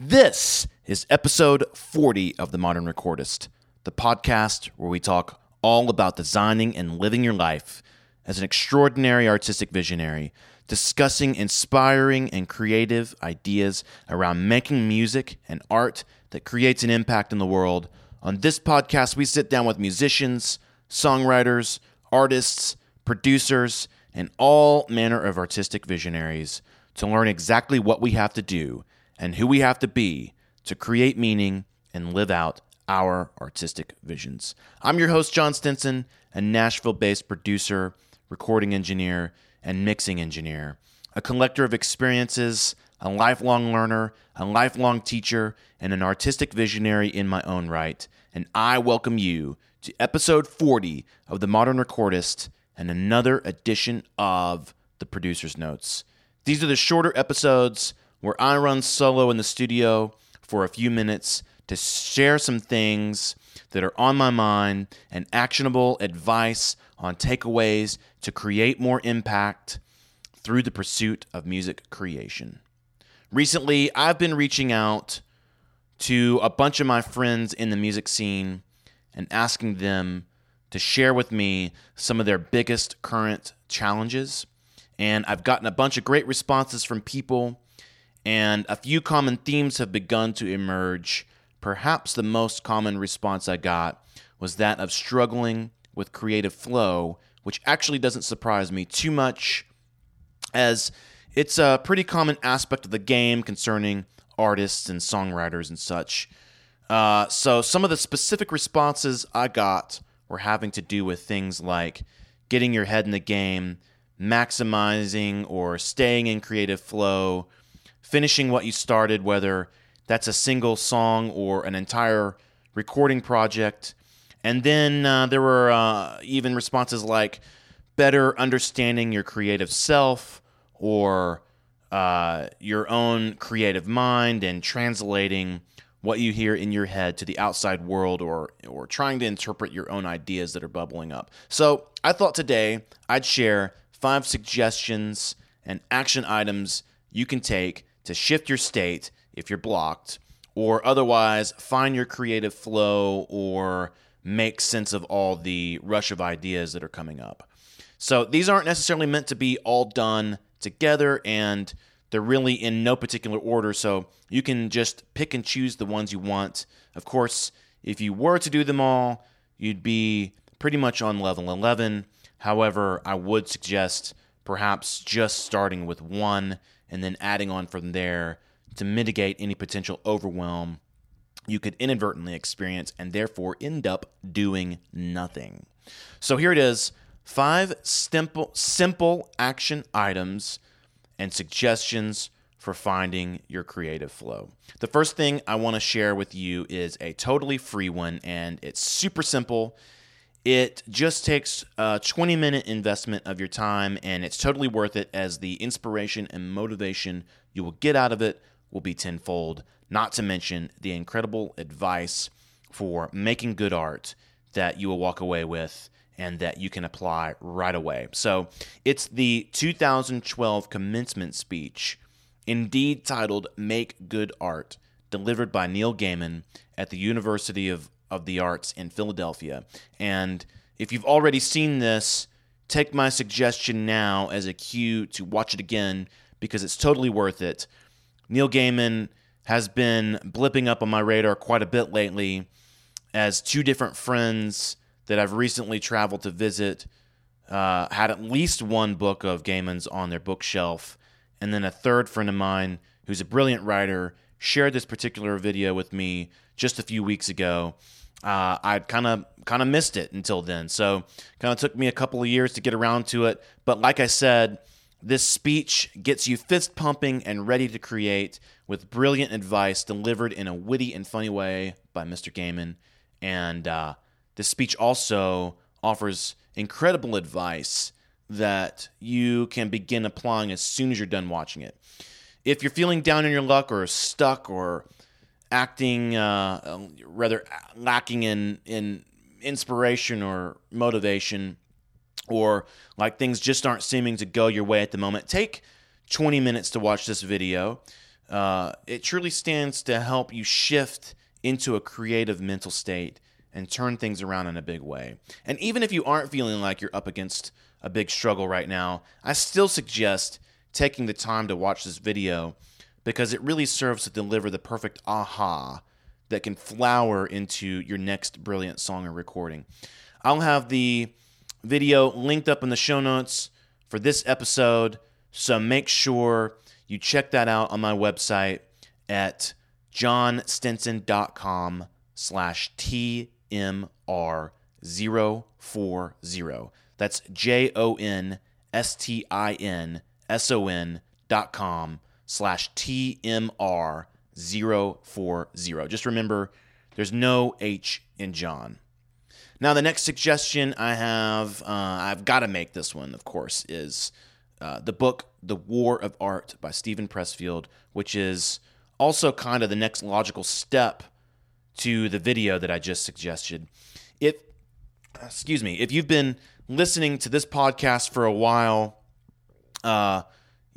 This is episode 40 of The Modern Recordist, the podcast where we talk all about designing and living your life as an extraordinary artistic visionary, discussing inspiring and creative ideas around making music and art that creates an impact in the world. On this podcast, we sit down with musicians, songwriters, artists, producers, and all manner of artistic visionaries to learn exactly what we have to do and who we have to be to create meaning and live out our artistic visions. I'm your host, Jon Stinson, a Nashville based producer, recording engineer, and mixing engineer, a collector of experiences, a lifelong learner, a lifelong teacher, and an artistic visionary in my own right. And I welcome you to episode 40 of The Modern Recordist and another edition of The Producer's Notes. These are the shorter episodes where I run solo in the studio for a few minutes to share some things that are on my mind and actionable advice on takeaways to create more impact through the pursuit of music creation. Recently, I've been reaching out to a bunch of my friends in the music scene and asking them to share with me some of their biggest current challenges. And I've gotten a bunch of great responses from people and a few common themes have begun to emerge. Perhaps the most common response I got was that of struggling with creative flow, which actually doesn't surprise me too much, as it's a pretty common aspect of the game concerning artists and songwriters and such. Uh, so, some of the specific responses I got were having to do with things like getting your head in the game, maximizing or staying in creative flow, finishing what you started, whether that's a single song or an entire recording project. And then uh, there were uh, even responses like better understanding your creative self or uh, your own creative mind and translating what you hear in your head to the outside world or or trying to interpret your own ideas that are bubbling up. So, I thought today I'd share five suggestions and action items you can take to shift your state if you're blocked, or otherwise find your creative flow or make sense of all the rush of ideas that are coming up. So these aren't necessarily meant to be all done together and they're really in no particular order, so you can just pick and choose the ones you want. Of course, if you were to do them all, you'd be pretty much on level 11. However, I would suggest perhaps just starting with one and then adding on from there to mitigate any potential overwhelm you could inadvertently experience and therefore end up doing nothing. So here it is five simple, simple action items and suggestions for finding your creative flow. The first thing I want to share with you is a totally free one, and it's super simple. It just takes a 20 minute investment of your time, and it's totally worth it as the inspiration and motivation you will get out of it will be tenfold. Not to mention the incredible advice for making good art that you will walk away with and that you can apply right away. So it's the 2012 commencement speech, indeed titled Make Good Art, delivered by Neil Gaiman at the University of of the Arts in Philadelphia. And if you've already seen this, take my suggestion now as a cue to watch it again because it's totally worth it. Neil Gaiman has been blipping up on my radar quite a bit lately as two different friends that I've recently traveled to visit uh, had at least one book of Gaiman's on their bookshelf. And then a third friend of mine, who's a brilliant writer, shared this particular video with me just a few weeks ago uh, I'd kind of kind of missed it until then. So kind of took me a couple of years to get around to it. But like I said, this speech gets you fist pumping and ready to create with brilliant advice delivered in a witty and funny way by Mr. Gaiman. And uh, this speech also offers incredible advice that you can begin applying as soon as you're done watching it. If you're feeling down in your luck or stuck or acting uh, rather lacking in in inspiration or motivation or like things just aren't seeming to go your way at the moment take 20 minutes to watch this video Uh, it truly stands to help you shift into a creative mental state and turn things around in a big way. And even if you aren't feeling like you're up against a big struggle right now, I still suggest taking the time to watch this video because it really serves to deliver the perfect aha that can flower into your next brilliant song or recording. I'll have the video linked up in the show notes for this episode, so make sure you check that out on my website at jonstinson.com slash TMR040. That's J O N S T I N S O N dot com slash TMR040. Just remember, there's no H in Jon. Now, the next suggestion I have, uh, I've got to make this one, of course, is uh, the book The War of Art by Steven Pressfield, which is also kind of the next logical step to the video that I just suggested. If, excuse me, if you've been listening to this podcast for a while, uh,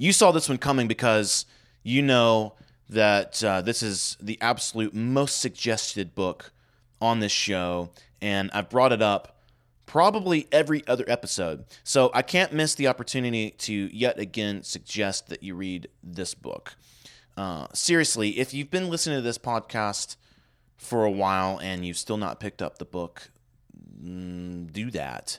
you saw this one coming because you know that uh, this is the absolute most suggested book on this show, and I've brought it up probably every other episode. So I can't miss the opportunity to yet again suggest that you read this book. Uh, seriously, if you've been listening to this podcast for a while and you've still not picked up the book, mm, do that.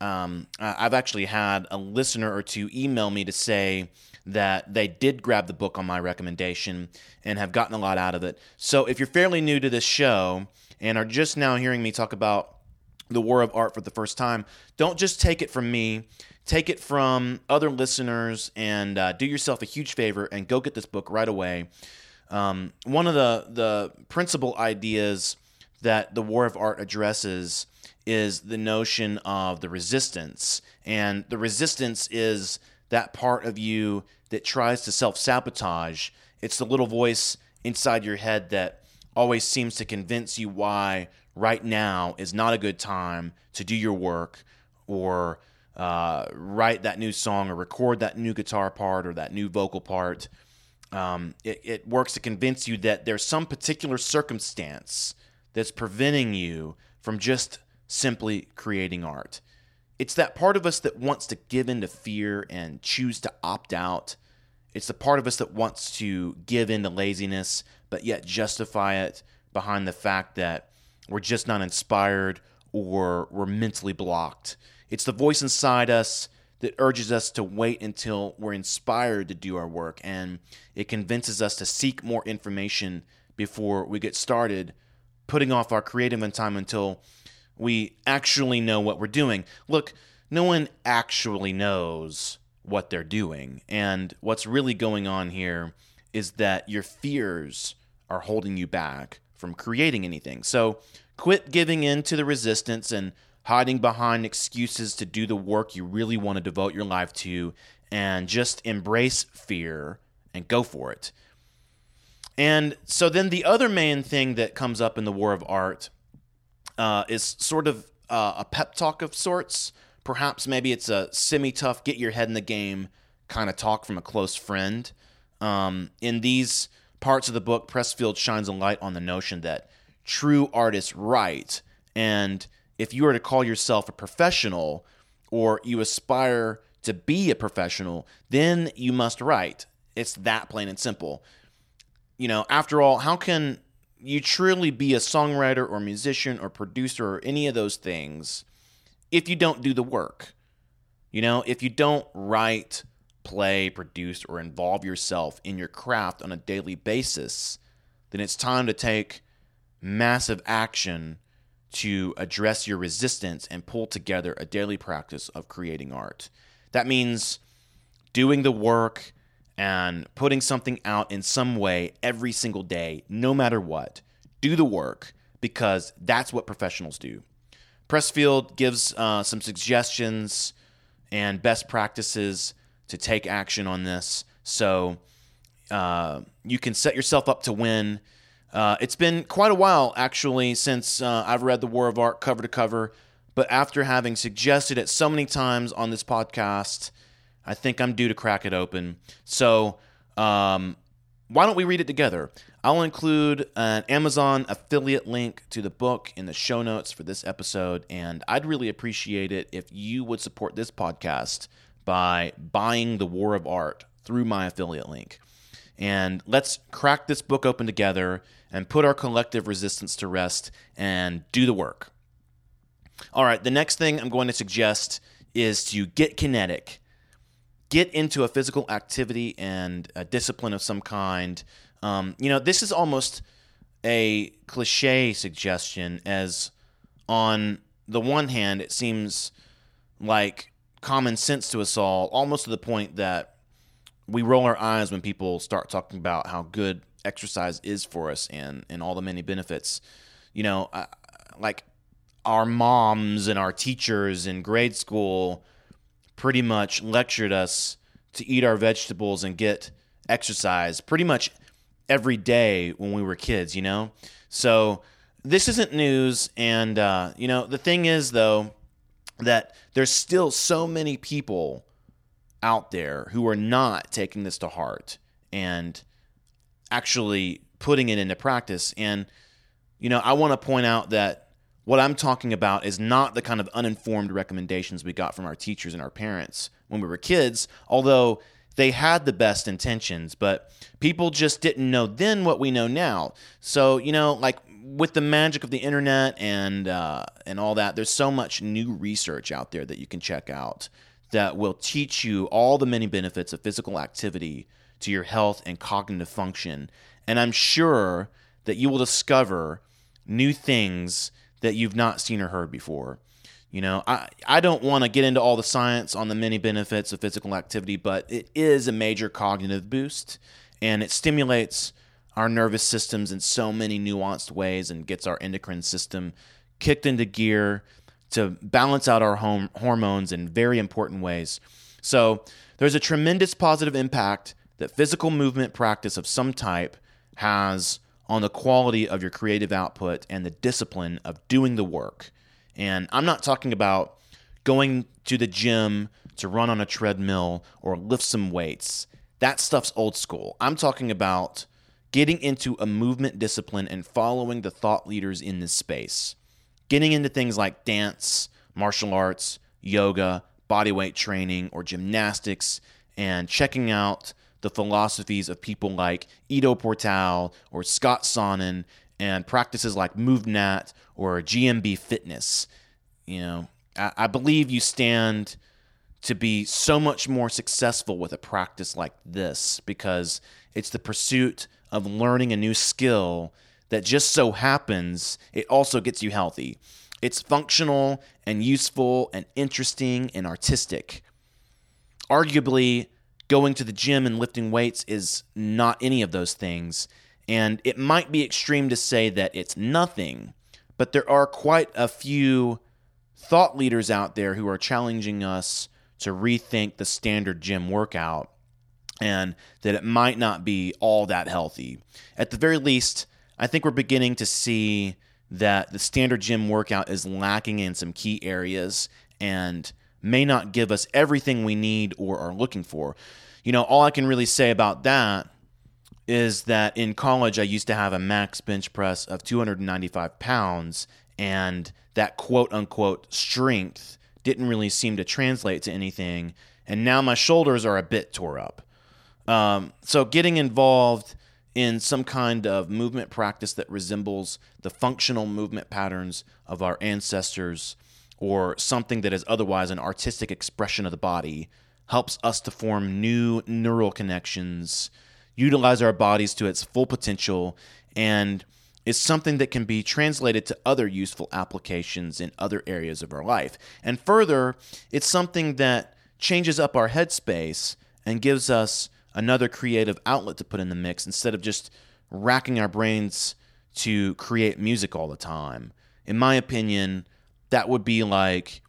Um, I've actually had a listener or two email me to say that they did grab the book on my recommendation and have gotten a lot out of it. So if you're fairly new to this show and are just now hearing me talk about the War of Art for the first time, don't just take it from me. Take it from other listeners and uh, do yourself a huge favor and go get this book right away. Um, one of the the principal ideas that the War of Art addresses is the notion of the resistance, and the resistance is that part of you that tries to self sabotage. It's the little voice inside your head that always seems to convince you why right now is not a good time to do your work or uh, write that new song or record that new guitar part or that new vocal part. Um, it, it works to convince you that there's some particular circumstance that's preventing you from just simply creating art. It's that part of us that wants to give in to fear and choose to opt out. It's the part of us that wants to give in to laziness, but yet justify it behind the fact that we're just not inspired or we're mentally blocked. It's the voice inside us that urges us to wait until we're inspired to do our work, and it convinces us to seek more information before we get started, putting off our creative time until we actually know what we're doing. Look, no one actually knows what they're doing. And what's really going on here is that your fears are holding you back from creating anything. So quit giving in to the resistance and hiding behind excuses to do the work you really want to devote your life to and just embrace fear and go for it. And so then the other main thing that comes up in the war of art uh, is sort of uh, a pep talk of sorts. Perhaps maybe it's a semi tough, get your head in the game kind of talk from a close friend. Um, in these parts of the book, Pressfield shines a light on the notion that true artists write. And if you are to call yourself a professional or you aspire to be a professional, then you must write. It's that plain and simple. You know, after all, how can you truly be a songwriter or musician or producer or any of those things if you don't do the work. You know, if you don't write, play, produce, or involve yourself in your craft on a daily basis, then it's time to take massive action to address your resistance and pull together a daily practice of creating art. That means doing the work and putting something out in some way every single day, no matter what. Do the work because that's what professionals do. Pressfield gives uh, some suggestions and best practices to take action on this. So uh, you can set yourself up to win. Uh, it's been quite a while, actually, since uh, I've read The War of Art cover to cover. But after having suggested it so many times on this podcast, I think I'm due to crack it open. So, um, why don't we read it together? I'll include an Amazon affiliate link to the book in the show notes for this episode, and I'd really appreciate it if you would support this podcast by buying The War of Art through my affiliate link. And let's crack this book open together and put our collective resistance to rest and do the work. All right, the next thing I'm going to suggest is to get kinetic. Get into a physical activity and a discipline of some kind. Um, you know, this is almost a cliche suggestion, as on the one hand, it seems like common sense to us all, almost to the point that we roll our eyes when people start talking about how good exercise is for us and and all the many benefits. You know, like our moms and our teachers in grade school pretty much lectured us to eat our vegetables and get exercise pretty much every day when we were kids, you know? So this isn't news. And, uh, you know, the thing is, though, that there's still so many people out there who are not taking this to heart and actually putting it into practice. And, you know, I want to point out that what I'm talking about is not the kind of uninformed recommendations we got from our teachers and our parents when we were kids, although they had the best intentions, but people just didn't know then what we know now. So, you know, like with the magic of the internet and uh, and all that, there's so much new research out there that you can check out that will teach you all the many benefits of physical activity to your health and cognitive function. And I'm sure that you will discover new things that you've not seen or heard before. You know, I, I don't want to get into all the science on the many benefits of physical activity, but it is a major cognitive boost and it stimulates our nervous systems in so many nuanced ways and gets our endocrine system kicked into gear to balance out our home hormones in very important ways. So, there's a tremendous positive impact that physical movement practice of some type has on the quality of your creative output and the discipline of doing the work. And I'm not talking about going to the gym to run on a treadmill or lift some weights. That stuff's old school. I'm talking about getting into a movement discipline and following the thought leaders in this space. Getting into things like dance, martial arts, yoga, bodyweight training, or gymnastics, and checking out the philosophies of people like Ido Portal or Scott Sonnon and practices like MovNat or GMB Fitness. You know, I, I believe you stand to be so much more successful with a practice like this because it's the pursuit of learning a new skill that just so happens it also gets you healthy. It's functional and useful and interesting and artistic. Arguably, going to the gym and lifting weights is not any of those things. And it might be extreme to say that it's nothing, but there are quite a few thought leaders out there who are challenging us to rethink the standard gym workout and that it might not be all that healthy. At the very least, I think we're beginning to see that the standard gym workout is lacking in some key areas and may not give us everything we need or are looking for. You know, all I can really say about that is that in college I used to have a max bench press of 295 pounds, and that quote unquote strength didn't really seem to translate to anything. And now my shoulders are a bit tore up. Um, so getting involved in some kind of movement practice that resembles the functional movement patterns of our ancestors or something that is otherwise an artistic expression of the body helps us to form new neural connections, utilize our bodies to its full potential, and is something that can be translated to other useful applications in other areas of our life. And further, it's something that changes up our headspace and gives us another creative outlet to put in the mix instead of just racking our brains to create music all the time. In my opinion, that would be like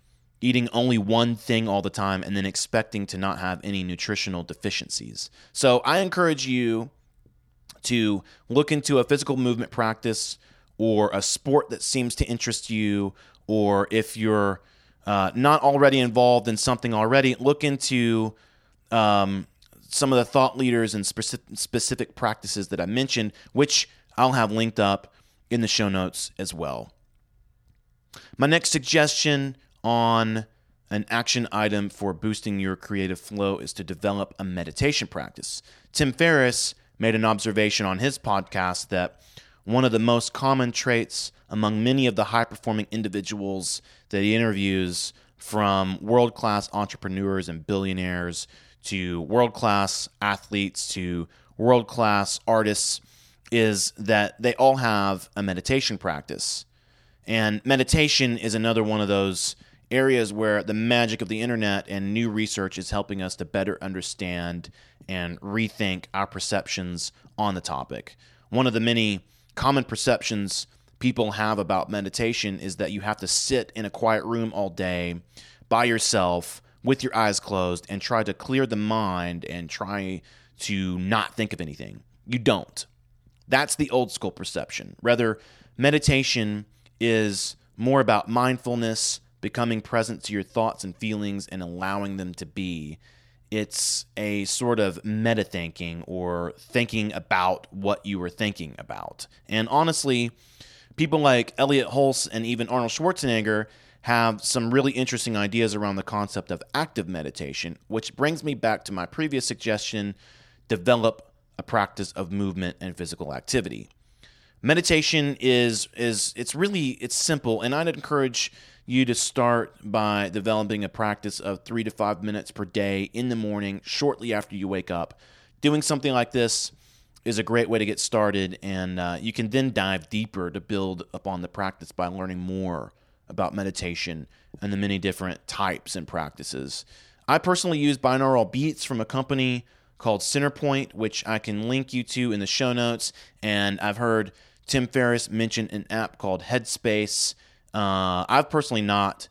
eating only one thing all the time and then expecting to not have any nutritional deficiencies. So I encourage you to look into a physical movement practice or a sport that seems to interest you, or if you're uh, not already involved in something already, look into um, some of the thought leaders and specific, specific practices that I mentioned, which I'll have linked up in the show notes as well. My next suggestion on an action item for boosting your creative flow is to develop a meditation practice. Tim Ferriss made an observation on his podcast that one of the most common traits among many of the high performing individuals that he interviews, from world class entrepreneurs and billionaires to world class athletes to world class artists, is that they all have a meditation practice. And meditation is another one of those areas where the magic of the internet and new research is helping us to better understand and rethink our perceptions on the topic. One of the many common perceptions people have about meditation is that you have to sit in a quiet room all day by yourself with your eyes closed and try to clear the mind and try to not think of anything. You don't. That's the old school perception. Rather, meditation is more about mindfulness, becoming present to your thoughts and feelings and allowing them to be. It's a sort of meta thinking or thinking about what you were thinking about. And honestly, people like Elliot Hulse and even Arnold Schwarzenegger have some really interesting ideas around the concept of active meditation, which brings me back to my previous suggestion develop a practice of movement and physical activity. Meditation is is it's really it's simple and I'd encourage you to start by developing a practice of 3 to 5 minutes per day in the morning shortly after you wake up. Doing something like this is a great way to get started and uh, you can then dive deeper to build upon the practice by learning more about meditation and the many different types and practices. I personally use binaural beats from a company called Centerpointe, which I can link you to in the show notes. And I've heard Tim Ferriss mention an app called Headspace. Uh, I've personally not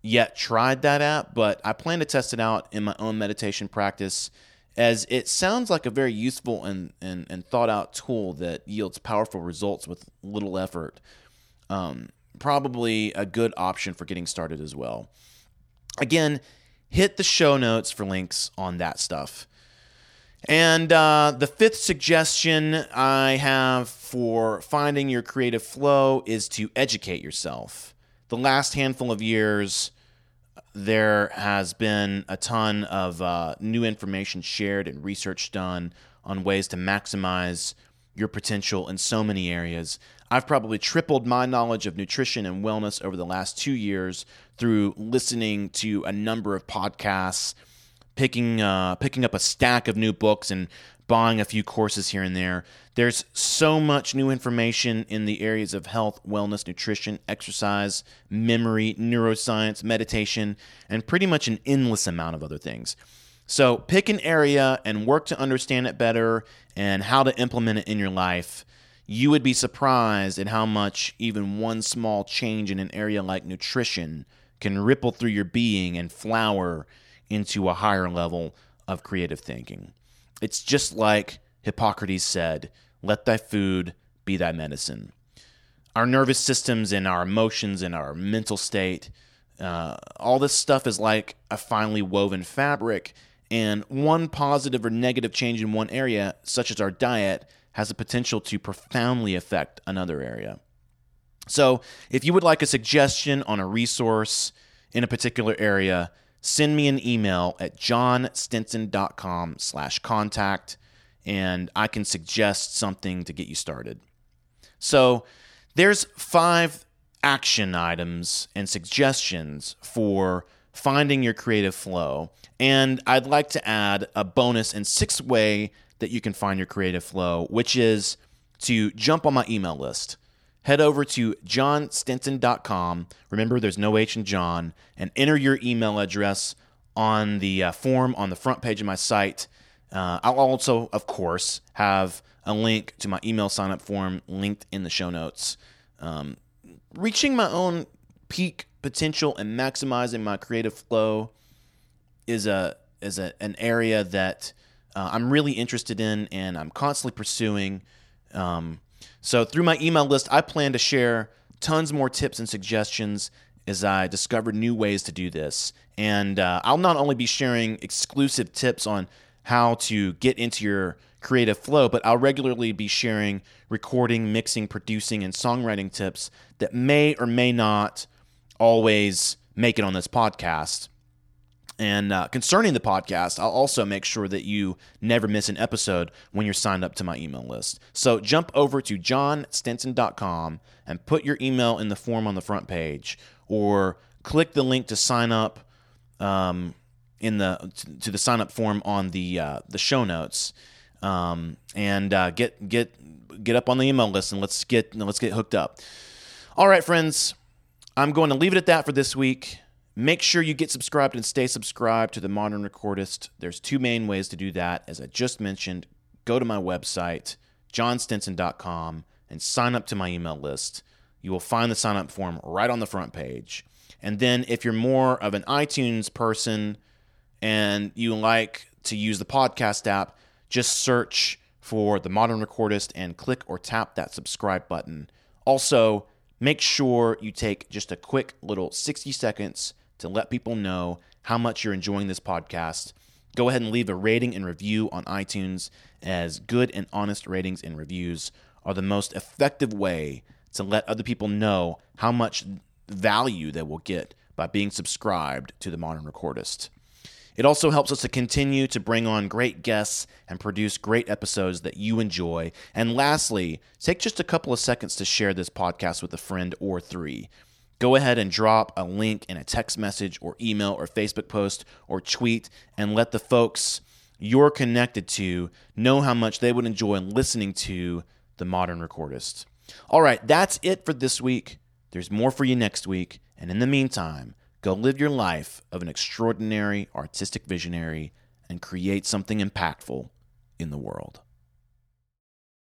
yet tried that app, but I plan to test it out in my own meditation practice as it sounds like a very useful and, and, and thought out tool that yields powerful results with little effort. Um, probably a good option for getting started as well. Again, hit the show notes for links on that stuff. And uh, the fifth suggestion I have for finding your creative flow is to educate yourself. The last handful of years, there has been a ton of uh, new information shared and research done on ways to maximize your potential in so many areas. I've probably tripled my knowledge of nutrition and wellness over the last two years through listening to a number of podcasts, picking uh, picking up a stack of new books, and buying a few courses here and there. There's so much new information in the areas of health, wellness, nutrition, exercise, memory, neuroscience, meditation, and pretty much an endless amount of other things. So pick an area and work to understand it better and how to implement it in your life. You would be surprised at how much even one small change in an area like nutrition can ripple through your being and flower into a higher level of creative thinking. It's just like Hippocrates said let thy food be thy medicine. Our nervous systems and our emotions and our mental state, uh, all this stuff is like a finely woven fabric and one positive or negative change in one area, such as our diet, has the potential to profoundly affect another area. So, if you would like a suggestion on a resource in a particular area, send me an email at jonstinson.com slash contact, and I can suggest something to get you started. So, there's five action items and suggestions for finding your creative flow. And I'd like to add a bonus and sixth way that you can find your creative flow, which is to jump on my email list. Head over to jonstinson.com. Remember, there's no H in Jon, and enter your email address on the uh, form on the front page of my site. Uh, I'll also, of course, have a link to my email sign up form linked in the show notes. Um, reaching my own peak potential and maximizing my creative flow is a is a, an area that uh, I'm really interested in and I'm constantly pursuing. Um, so through my email list, I plan to share tons more tips and suggestions as I discover new ways to do this. And uh, I'll not only be sharing exclusive tips on how to get into your creative flow, but I'll regularly be sharing recording, mixing, producing, and songwriting tips that may or may not always make it on this podcast. And uh, concerning the podcast, I'll also make sure that you never miss an episode when you're signed up to my email list. So jump over to jonstinson.com and put your email in the form on the front page, or click the link to sign up um, in the to the sign up form on the uh, the show notes, um, and uh, get get get up on the email list and let's get let's get hooked up. All right, friends, I'm going to leave it at that for this week. Make sure you get subscribed and stay subscribed to the Modern Recordist. There's two main ways to do that. As I just mentioned, go to my website, jonstinson.com, and sign up to my email list. You will find the sign up form right on the front page. And then, if you're more of an iTunes person and you like to use the podcast app, just search for the Modern Recordist and click or tap that subscribe button. Also, make sure you take just a quick little 60 seconds to let people know how much you're enjoying this podcast. Go ahead and leave a rating and review on iTunes, as good and honest ratings and reviews are the most effective way to let other people know how much value they will get by being subscribed to the Modern Recordist. It also helps us to continue to bring on great guests and produce great episodes that you enjoy. And lastly, take just a couple of seconds to share this podcast with a friend or three. Go ahead and drop a link in a text message or email or Facebook post or tweet and let the folks you're connected to know how much they would enjoy listening to the modern recordist. All right, that's it for this week. There's more for you next week. And in the meantime, go live your life of an extraordinary artistic visionary and create something impactful in the world.